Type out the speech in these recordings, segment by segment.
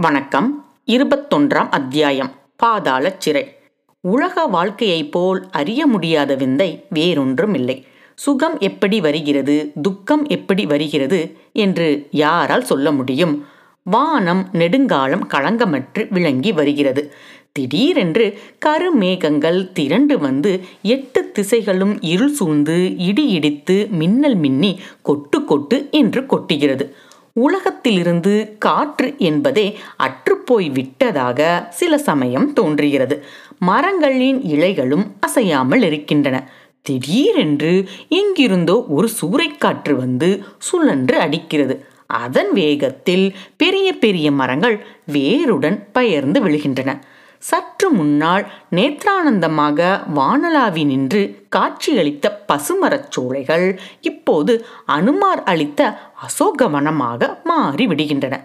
வணக்கம். இருபத்தொன்றாம் அத்தியாயம். பாதாளச் சிறை. உலக வாழ்க்கையைப் போல் அறிய முடியாத விந்தை வேறொன்றும் இல்லை சுகம் எப்படி வருகிறது? துக்கம் எப்படி வருகிறது? என்று யாரால் சொல்ல முடியும்? வானம் நெடுங்காலம் களங்கமற்று விளங்கி வருகிறது. திடீரென்று கருமேகங்கள் திரண்டு வந்து எட்டு திசைகளும் இருள் சூழ்ந்து இடி இடித்து மின்னல் மின்னி கொட்டு கொட்டு என்று கொட்டுகிறது. உலகத்திலிருந்து காற்று என்பதே அற்றுப்போய் விட்டதாக சில சமயம் தோன்றுகிறது. மரங்களின் இலைகளும் அசையாமல் இருக்கின்றன. திடீரென்று எங்கிருந்தோ ஒரு சூறைக்காற்று வந்து சுழன்று அடிக்கிறது. அதன் வேகத்தில் பெரிய பெரிய மரங்கள் வேருடன் பெயர்ந்து விழுகின்றன. சற்று முன்னால் நேத்ரானந்தமாக வானலாவி நின்று காட்சியளித்த பசுமரச் சோலைகள் இப்போது அனுமார் அளித்த அசோகவனமாக மாறிவிடுகின்றன.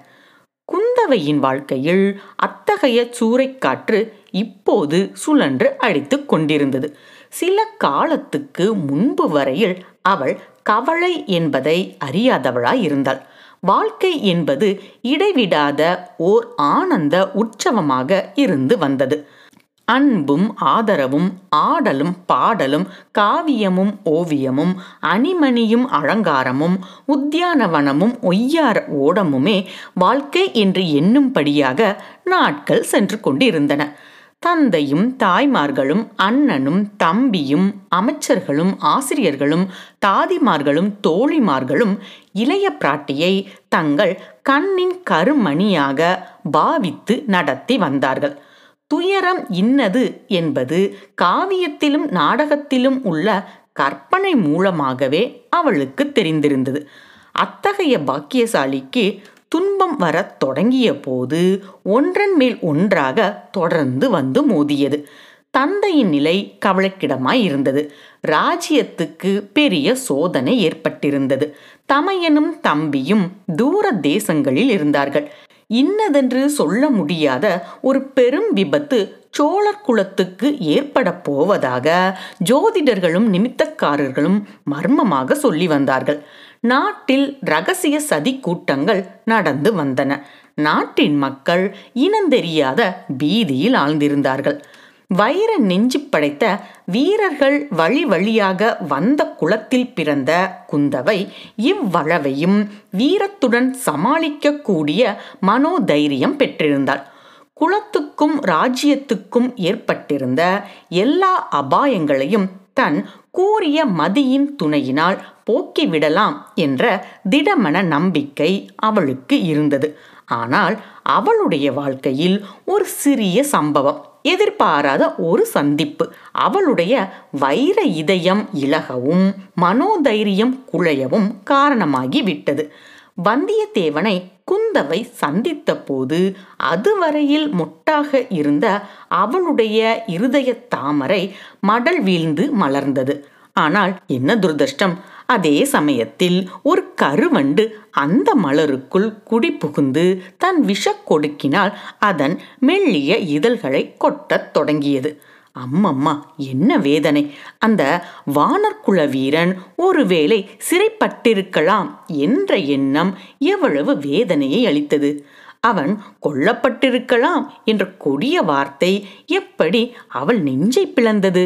குந்தவையின் வாழ்க்கையில் அத்தகைய சூறைக்காற்று இப்போது சுழன்று அடித்து கொண்டிருந்தது. சில காலத்துக்கு முன்பு வரையில் அவள் கவலை என்பதை அறியாதவளாய் இருந்தாள் வாழ்க்கை என்பது இடைவிடாத ஓர் ஆனந்த உற்சவமாக இருந்து வந்தது. அன்பும் ஆதரவும் ஆடலும் பாடலும் காவியமும் ஓவியமும் அணிமணியும் அலங்காரமும் உத்தியானவனமும் ஒய்யார ஓடமுமே வாழ்க்கை என்று எண்ணும்படியாக நாட்கள் சென்று கொண்டிருந்தன. தந்தையும் தாய்மார்களும் அண்ணனும் தம்பியும் அமைச்சர்களும் ஆசிரியர்களும் தாதிமார்களும் தோழிமார்களும் இளைய பிராட்டியை தங்கள் கண்ணின் கருமணியாக பாவித்து நடத்தி வந்தார்கள். துயரம் இன்னது என்பது காவியத்திலும் நாடகத்திலும் உள்ள கற்பனை மூலமாகவே அவளுக்கு தெரிந்திருந்தது. அத்தகைய பாக்கியசாலிக்கு துன்பம் வரத் தொடங்கிய போது ஒன்றன் மேல் ஒன்றாக தொடர்ந்து வந்து மோதியது. தந்தையின் நிலை கவலைக்கிடமாய் இருந்தது. ராஜ்யத்துக்கு பெரிய சோதனை ஏற்பட்டிருந்தது. தமையனும் தம்பியும் தூர தேசங்களில் இருந்தார்கள். இன்னதென்று சொல்ல முடியாத ஒரு பெரும் விபத்து சோழர் குலத்துக்கு ஏற்பட போவதாக ஜோதிடர்களும் நிமித்தக்காரர்களும் மர்மமாக சொல்லி வந்தார்கள். நாட்டில் ரகசிய சதி கூட்டங்கள் நடந்து வந்தன. நாட்டின் மக்கள் இனந்தெரியாத பீதியில் ஆழ்ந்திருந்தார்கள். வைர நெஞ்சு படைத்த வீரர்கள் வழி வழியாக வந்த குளத்தில் பிறந்த குந்தவை இவ்வளவையும் வீரத்துடன் சமாளிக்கக்கூடிய மனோதைரியம் பெற்றிருந்தாள். குலத்துக்கும் ராஜ்யத்துக்கும் ஏற்பட்டிருந்த எல்லா அபாயங்களையும் தன் கூறிய மதியின் துணையினால் போக்கிவிடலாம் என்ற திடமன நம்பிக்கை அவளுக்கு இருந்தது. ஆனால் அவளுடைய வாழ்க்கையில் ஒரு சிறிய சம்பவம் எதிர்பாராத ஒரு சந்திப்பு. அவளுடைய வைர இதயம் இலகவும் மனோதைரியம் குழையவும் காரணமாகி விட்டது வந்தியத்தேவனை குந்தவை சந்தித்த போது அதுவரையில் மொட்டாக இருந்த அவளுடைய இருதய தாமரை மடல் வீழ்ந்து மலர்ந்தது. ஆனால் என்ன துர்தஷ்டம் அதே சமயத்தில் ஒரு கருவண்டு அந்த மலருக்குள் குடி புகுந்து தன் விஷ கொடுக்கினால் அதன் மெல்லிய இதழ்களை கொட்டத் தொடங்கியது. அம்மம்மா என்ன வேதனை. அந்த வானர்குல வீரன் ஒருவேளை சிறைப்பட்டிருக்கலாம் என்ற எண்ணம் எவ்வளவு வேதனையை அளித்தது. அவன் கொல்லப்பட்டிருக்கலாம் என்ற கொடிய வார்த்தை எப்படி அவள் நெஞ்சை பிளந்தது?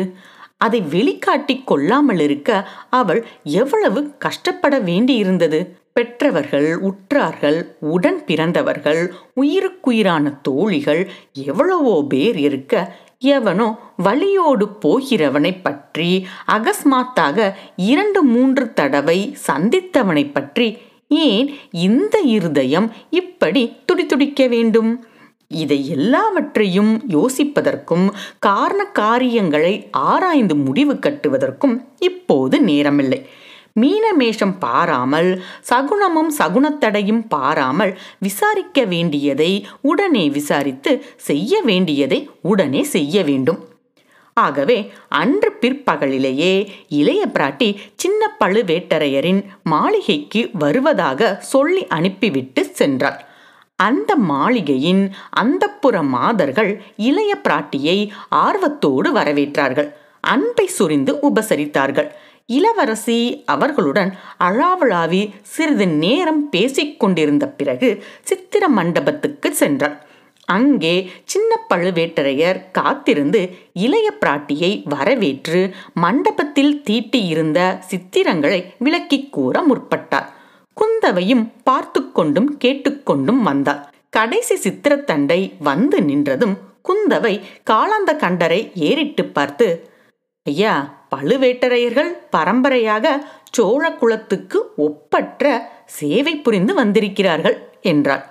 அதை வெளிக்காட்டி கொள்ளாமல் இருக்க அவள் எவ்வளவு கஷ்டப்பட வேண்டியிருந்தது? பெற்றவர்கள் உற்றார்கள் உடன் பிறந்தவர்கள் உயிருக்குயிரான தோழிகள் எவ்வளவோ பேர் இருக்க எவனோ வழியோடு போகிறவனை பற்றி அகஸ்மாத்தாக இரண்டு மூன்று தடவை சந்தித்தவனை பற்றி ஏன் இந்த இருதயம் இப்படி துடிதுடிக்க வேண்டும்? இதை எல்லாவற்றையும் யோசிப்பதற்கும் காரண காரியங்களை ஆராய்ந்து முடிவு கட்டுவதற்கும் இப்போது நேரமில்லை. மீனமேஷம் பாராமல் சகுனமும் சகுனத்தடையும் பாராமல் விசாரிக்க வேண்டியதை உடனே விசாரித்து செய்ய வேண்டியதை உடனே செய்ய வேண்டும். ஆகவே அன்று பிற்பகலிலேயே இளைய பிராட்டி சின்ன பழுவேட்டரையரின் மாளிகைக்கு வருவதாக சொல்லி அனுப்பிவிட்டு சென்றார் அந்த மாளிகையின் அந்தப்புற மாதர்கள் இளைய பிராட்டியை ஆர்வத்தோடு வரவேற்றார்கள். அன்பை சுரிந்து உபசரித்தார்கள். இளவரசி அவர்களுடன் அழாவளாவி சிறிது நேரம் பேசிக் கொண்டிருந்த பிறகு சித்திர மண்டபத்துக்கு சென்றாள். அங்கே சின்ன பழுவேட்டரையர் காத்திருந்து இளைய பிராட்டியை வரவேற்று மண்டபத்தில் தீட்டியிருந்த சித்திரங்களை விளக்கிக் கூற முற்பட்டார். குந்தவையும் பார்த்து கொண்டும் கேட்டுக்கொண்டும் வந்தாள் கடைசி சித்திரத்தண்டை வந்து நின்றதும் குந்தவை காலாந்த கண்டரை ஏறிட்டு பார்த்து ஐயா பழுவேட்டரையர்கள் பரம்பரையாக சோழ குலத்துக்கு ஒப்பற்ற சேவை புரிந்து வந்திருக்கிறார்கள் என்றார்.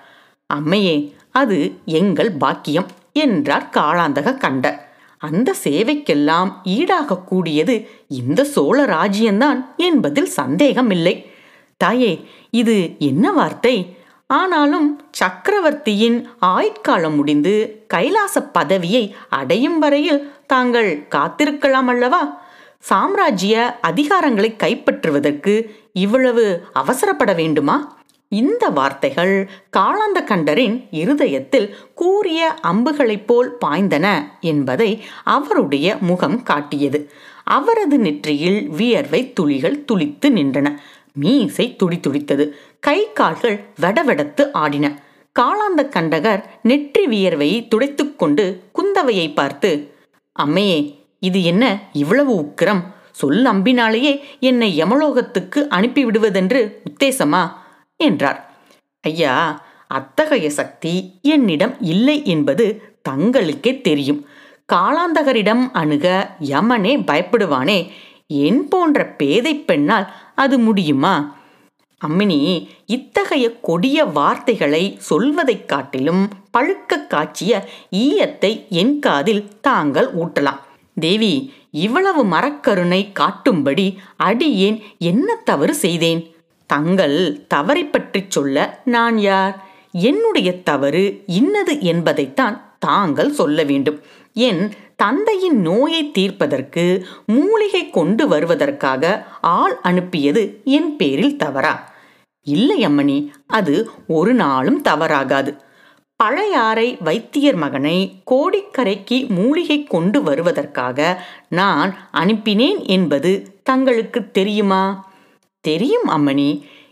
அம்மையே அது எங்கள் பாக்கியம் என்றார் காளாந்தக கண்டர். அந்த சேவைக்கெல்லாம் ஈடாகக்கூடியது இந்த சோழ ராஜ்யம்தான் என்பதில் சந்தேகமில்லை. தாயே இது என்ன வார்த்தை? ஆனாலும் சக்கரவர்த்தியின் ஆயுட்காலம் முடிந்து கைலாச பதவியை அடையும் வரையில் தாங்கள் காத்திருக்கலாம் அல்லவா? சாம்ராஜ்ய அதிகாரங்களை கைப்பற்றுவதற்கு இவ்வளவு அவசரப்பட வேண்டுமா? இந்த வார்த்தைகள் காளாந்த கண்டரின் இருதயத்தில் கூறிய அம்புகளைப் போல் பாய்ந்தன என்பதை அவருடைய முகம் காட்டியது. அவரது நெற்றியில் வியர்வை துளிகள் துளித்து நின்றன. மீசை துடித்துடித்தது கை கால்கள் வெடவெடத்து ஆடின. காளாந்த கண்டகர் நெற்றி வியர்வையை துடைத்துக்கொண்டு குந்தவையை பார்த்து அம்மையே இது என்ன இவ்வளவு உக்கிரம்? சொல் அம்பினாலேயே என்னை யமலோகத்துக்கு அனுப்பிவிடுவதென்று உத்தேசமா? என்றார். ஐயா அத்தகைய சக்தி என்னிடம் இல்லை என்பது தங்களுக்கே தெரியும். காளாந்தகரிடம் அணுக யமனே பயப்படுவானே? என் போன்ற பேதை பெண்ணால் அது முடியுமா? அம்மினி இத்தகைய கொடிய வார்த்தைகளை சொல்வதைக் காட்டிலும் பழுக்க காய்ச்சிய ஈயத்தை என் காதில் தாங்கள் ஊட்டலாம். தேவி இவ்வளவு மரக்கருணை காட்டும்படி அடியேன் என்ன தவறு செய்தேன்? தங்கள் தவறை பற்றி சொல்ல நான் யார்? என்னுடைய தவறு இன்னது என்பதைத்தான் தாங்கள் சொல்ல வேண்டும். என் தந்தையின் நோயை தீர்ப்பதற்கு மூலிகை கொண்டு வருவதற்காக ஆள் அனுப்பியது என் பேரில் தவறா? இல்லை அம்மணி அது ஒரு நாளும் தவறாகாது. பழையாறை வைத்தியர் மகனை கோடிக்கரைக்கு மூலிகை கொண்டு வருவதற்காக நான் அனுப்பினேன் என்பது தங்களுக்கு தெரியுமா? தெரியும் அம்மணி.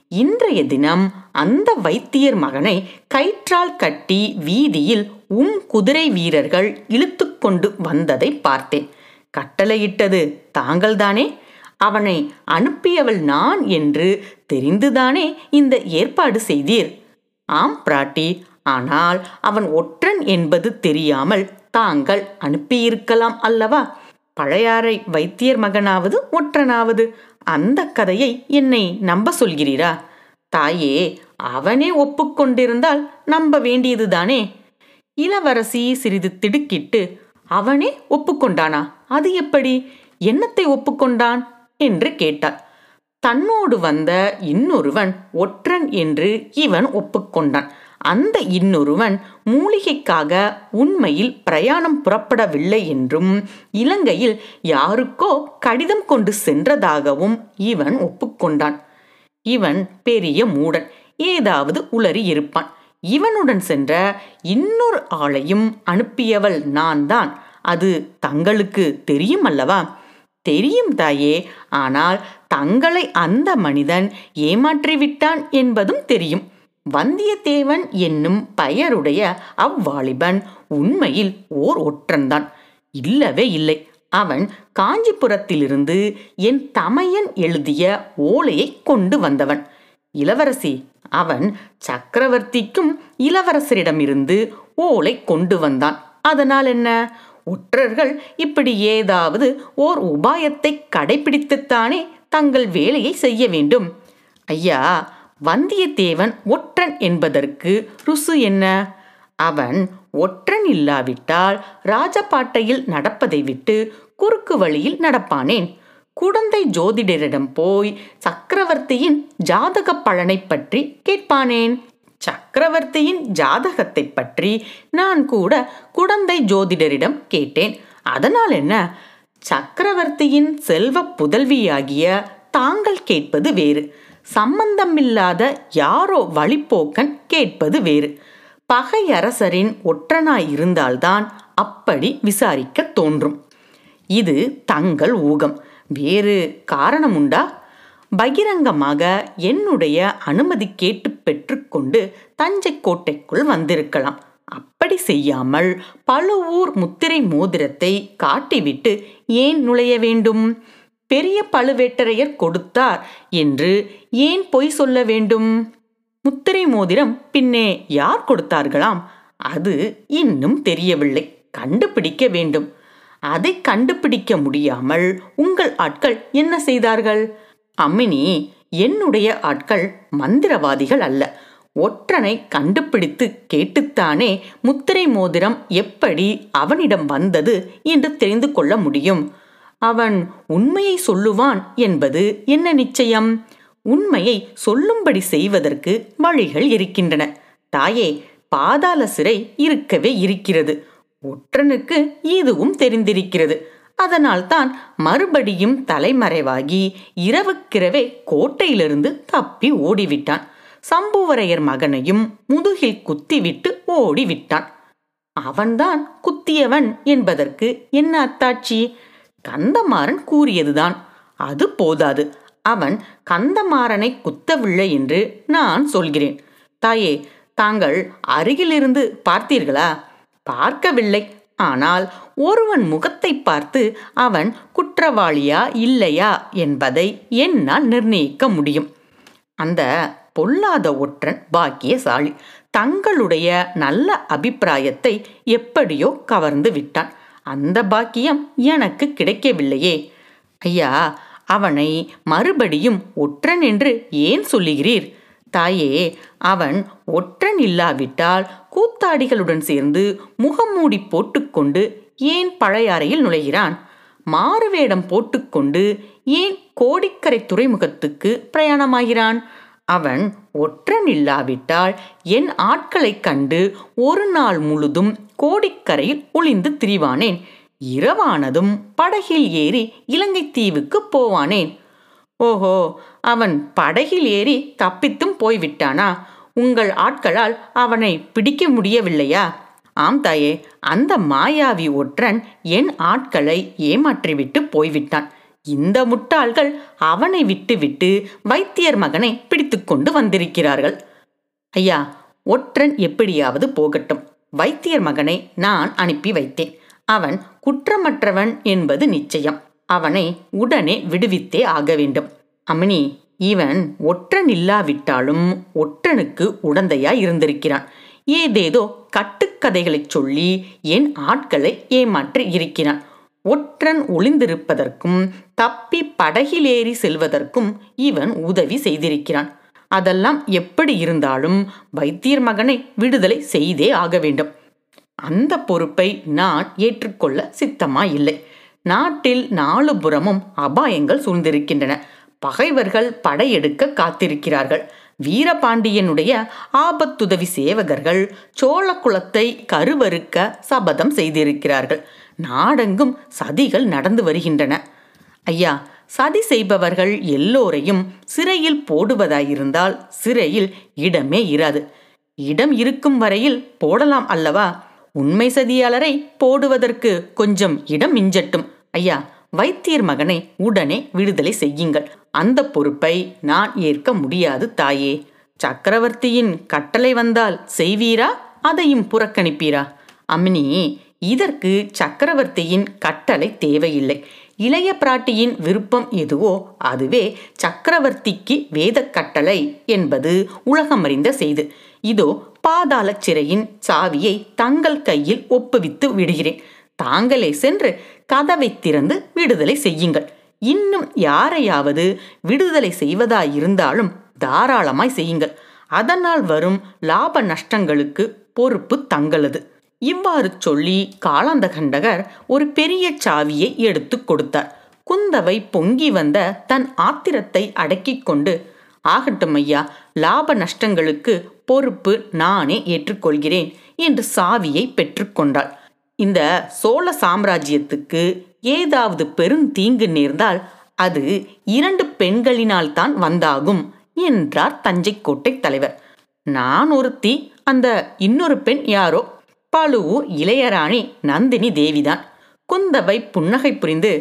இன்றைய தினம் அந்த வைத்தியர் மகனை கயிற்றால் கட்டி வீதியில் உம் குதிரை வீரர்கள் இழுத்து கொண்டு வந்ததை பார்த்தேன். கட்டளையிட்டது தாங்கள்தானே? அவனை அனுப்பியவள் நான் என்று தெரிந்துதானே இந்த ஏற்பாடு செய்தீர்? ஆம் பிராட்டி ஆனால் அவன் ஒற்றன் என்பது தெரியாமல் தாங்கள் அனுப்பியிருக்கலாம் அல்லவா? பழையாறை வைத்தியர் மகனாவது ஒற்றனாவது? அந்த கதையை என்னை நம்ப சொல்கிறீரா? தாயே அவனே ஒப்புக்கொண்டிருந்தால் நம்ப வேண்டியதுதானே? இளவரசி சிறிது திடுக்கிட்டு அவனே ஒப்புக்கொண்டானா? அது எப்படி? என்னத்தை ஒப்புக்கொண்டான்? என்று கேட்டாள். தன்னோடு வந்த இன்னொருவன் ஒற்றன் என்று இவன் ஒப்புக்கொண்டான். அந்த இன்னொருவன் மூலிகைக்காக உண்மையில் பிரயாணம் புறப்படவில்லை என்றும் இலங்கையில் யாருக்கோ கடிதம் கொண்டு சென்றதாகவும் இவன் ஒப்புக்கொண்டான். இவன் பெரிய மூடன் ஏதாவது உளறி இருப்பான். இவனுடன் சென்ற இன்னொரு ஆளையும் அனுப்பியவள் நான் தான் அது தங்களுக்கு தெரியும் அல்லவா? தெரியும் தாயே. ஆனால் தங்களை அந்த மனிதன் ஏமாற்றிவிட்டான் என்பதும் தெரியும். வந்தியத்தேவன் என்னும் பெயருடைய அவ்வாலிபன் உண்மையில் ஓர் ஒற்றன்தான். இல்லவே இல்லை. அவன் காஞ்சிபுரத்திலிருந்து என் தமையன் எழுதிய ஓலையை கொண்டு வந்தவன். இளவரசி அவன் சக்கரவர்த்திக்கும் இளவரசரிடமிருந்து ஓலை கொண்டு வந்தான். அதனால் என்ன? ஒற்றர்கள் இப்படி ஏதாவது ஓர் உபாயத்தை கடைபிடித்துத்தானே தங்கள் வேலையை செய்ய வேண்டும். ஐயா வந்தியத்தேவன் ஒற்றன் என்பதற்கு ருசு என்ன? அவன் ஒற்றன் இல்லாவிட்டால் ராஜபாட்டையில் நடப்பதை விட்டு குறுக்கு வழியில் நடப்பானேன். குடந்தை ஜோதிடரிடம் போய் சக்கரவர்த்தியின் ஜாதக பலனை பற்றி கேட்பானேன். சக்கரவர்த்தியின் ஜாதகத்தை பற்றி நான் கூட குடந்தை ஜோதிடரிடம் கேட்டேன். அதனால் என்ன? சக்கரவர்த்தியின் செல்வ புதல்வியாகிய தாங்கள் கேட்பது வேறு. சம்பந்தமில்லாத யாரோ வழிப்போக்கன் கேட்பது வேறு. பகையரசரின் ஒற்றனாய் இருந்தால்தான் அப்படி விசாரிக்க தோன்றும். இது தங்கள் ஊகம். வேறு காரணம் உண்டா பகிரங்கமாக என்னுடைய அனுமதி கேட்டு பெற்றுக்கொண்டு தஞ்சை கோட்டைக்குள் வந்திருக்கலாம். அப்படி செய்யாமல் பழுவூர் முத்திரை மோதிரத்தை காட்டிவிட்டு ஏன் நுழைய வேண்டும்? பெரிய பழுவேட்டரையர் கொடுத்தார் என்று ஏன் பொய் சொல்ல வேண்டும்? முத்திரை மோதிரம் பின்னே யார் கொடுத்தார்களாம்? அது இன்னும் தெரியவில்லை. கண்டுபிடிக்க வேண்டும். அதை கண்டுபிடிக்க முடியாமல் உங்கள் ஆட்கள் என்ன செய்தார்கள்? அம்மினி என்னுடைய ஆட்கள் மந்திரவாதிகள் அல்ல. ஒற்றனை கண்டுபிடித்து கேட்டுத்தானே முத்திரை மோதிரம் எப்படி அவனிடம் வந்தது என்று தெரிந்து கொள்ள முடியும். அவன் உண்மையை சொல்லுவான் என்பது என்ன நிச்சயம்? உண்மையை சொல்லும்படி செய்வதற்கு வழிகள் இருக்கின்றன. தாயே பாதாள சிறை இருக்கவே இருக்கிறது. ஒற்றனுக்கு இதுவும் தெரிந்திருக்கிறது. அதனால்தான் மறுபடியும் தலைமறைவாகி இரவுக்கிரவே கோட்டையிலிருந்து தப்பி ஓடிவிட்டான். சம்புவரையர் மகனையும் முதுகில் குத்திவிட்டு ஓடிவிட்டான். அவன்தான் குத்தியவன் என்பதற்கு என்ன அத்தாட்சி கந்தமாறன் கூறியதுதான். அது போதாது. அவன் கந்தமாறனை குத்தவில்லை என்று நான் சொல்கிறேன். தாயே தாங்கள் அருகிலிருந்து பார்த்தீர்களா? பார்க்கவில்லை. ஆனால் ஒருவன் முகத்தை பார்த்து அவன் குற்றவாளியா இல்லையா? என்பதை என்னால் நிர்ணயிக்க முடியும். அந்த பொல்லாத ஒற்றன் பாக்கியசாலி தங்களுடைய நல்ல அபிப்பிராயத்தை எப்படியோ கவர்ந்து விட்டான். அந்த பாக்கியம் எனக்கு கிடைக்கவில்லையே. ஐயா அவனை மறுபடியும் ஒற்றன் என்று ஏன் சொல்லுகிறீர்? தாயே அவன் ஒற்றன் இல்லாவிட்டால் கூத்தாடிகளுடன் சேர்ந்து முகமூடி போட்டுக்கொண்டு ஏன் பழையாறையில் நுழைகிறான்? மாறுவேடம் போட்டுக்கொண்டு ஏன் கோடிக்கரை துறைமுகத்துக்கு பிரயாணமாகிறான்? அவன் ஒற்றன் இல்லாவிட்டால் என் ஆட்களைக் கண்டு ஒரு நாள் முழுதும் கோடிக்கரையில் ஒளிந்து திரிவானேன். இரவானதும் படகில் ஏறி இலங்கை தீவுக்கு போவானேன். ஓஹோ அவன் படகில் ஏறி தப்பித்தும் போய்விட்டானா? உங்கள் ஆட்களால் அவனை பிடிக்க முடியவில்லையா? ஆம் தாயே அந்த மாயாவி ஒற்றன் என் ஆட்களை ஏமாற்றிவிட்டு போய்விட்டான். இந்த முட்டாள்கள் அவனை விட்டுவிட்டு வைத்தியர் மகனை பிடித்துக்கொண்டு வந்திருக்கிறார்கள். ஐயா ஒற்றன் எப்படியாவது போகட்டும். வைத்தியர் மகனை நான் அனுப்பி வைத்தேன். அவன் குற்றமற்றவன் என்பது நிச்சயம். அவனை உடனே விடுவித்தே ஆக வேண்டும். அமினி இவன் ஒற்றன் இல்லாவிட்டாலும் ஒற்றனுக்கு உடந்தையாய் இருந்திருக்கிறான். ஏதேதோ கட்டுக்கதைகளைச் சொல்லி என் ஆட்களை ஏமாற்றி இருக்கிறான். ஒற்றன் ஒளிந்திருப்பதற்கும் தப்பி படகிலேறி செல்வதற்கும் இவன் உதவி செய்திருக்கிறான். அதெல்லாம் எப்படி இருந்தாலும் வைத்தியர் மகனை விடுதலை செய்தே ஆக வேண்டும். அந்த பொறுப்பை நான் ஏற்றுக்கொள்ள சித்தமாயில்லை. நாட்டில் நாலு புறமும் அபாயங்கள் சூழ்ந்திருக்கின்றன. பகைவர்கள் படையெடுக்க காத்திருக்கிறார்கள். வீரபாண்டியனுடைய ஆபத்துதவி சேவகர்கள் சோழ குலத்தை கருவறுக்க சபதம் செய்திருக்கிறார்கள். நாடெங்கும் சதிகள் நடந்து வருகின்றன. ஐயா சதி செய்பவர்கள் எல்லோரையும் சிறையில் போடுவதாயிருந்தால் சிறையில் இடமே இராது. இடம் இருக்கும் வரையில் போடலாம் அல்லவா? உண்மை சதியாளரை போடுவதற்கு கொஞ்சம் இடம் மிஞ்சட்டும். ஐயா வைத்தியர் மகனை உடனே விடுதலை செய்யுங்கள். அந்த பொறுப்பை நான் ஏற்க முடியாது தாயே. சக்கரவர்த்தியின் கட்டளை வந்தால் செய்வீரா? அதையும் புறக்கணிப்பீரா? அம்னி இதற்கு சக்கரவர்த்தியின் கட்டளை தேவையில்லை. இளைய பிராட்டியின் விருப்பம் எதுவோ அதுவே சக்கரவர்த்திக்கு வேத கட்டளை என்பது உலகமறிந்த செய்து. இதோ பாதாள சிறையின் சாவியை தங்கள் கையில் ஒப்புவித்து விடுகிறேன். தாங்களே சென்று கதவை திறந்து விடுதலை செய்யுங்கள். இன்னும் யாரையாவது விடுதலை செய்வதாயிருந்தாலும் தாராளமாய் செய்யுங்கள். அதனால் வரும் லாப நஷ்டங்களுக்கு பொறுப்பு தங்களது. இவ்வாறு சொல்லி காலாந்தகண்டகர் ஒரு பெரிய சாவியை எடுத்து கொடுத்தார். குந்தவை பொங்கி வந்த தன் ஆத்திரத்தை அடக்கிக் கொண்டு ஆகட்டும் ஐயா லாப நஷ்டங்களுக்கு பொறுப்பு நானே ஏற்றுக்கொள்கிறேன் என்று சாவியை பெற்றுக்கொண்டாள் இந்த சோழ சாம்ராஜ்யத்துக்கு ஏதாவது பெருந்தீங்கு நேர்ந்தால் அது இரண்டு பெண்களினால் தான் வந்தாகும் என்றார் தஞ்சை கோட்டை தலைவர். நான் ஒருத்தி அந்த இன்னொரு பெண் யாரோ? பழுவூர் இளையராணி நந்தினி தேவிதான். குந்தவை புன்னகை புரிந்து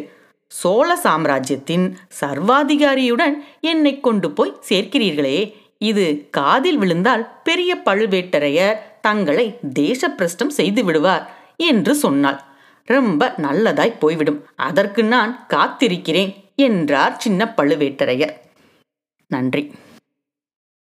சோழ சாம்ராஜ்யத்தின் சர்வாதிகாரியுடன் என்னை கொண்டு போய் சேர்க்கிறீர்களே இது காதில் விழுந்தால் பெரிய பழுவேட்டரையர் தங்களை தேசப்பிரஷ்டம் செய்து விடுவார் என்று சொன்னாள். ரொம்ப நல்லதாய் போய்விடும். அதற்கு நான் காத்திருக்கிறேன் என்றார் சின்ன பழுவேட்டரையர். நன்றி.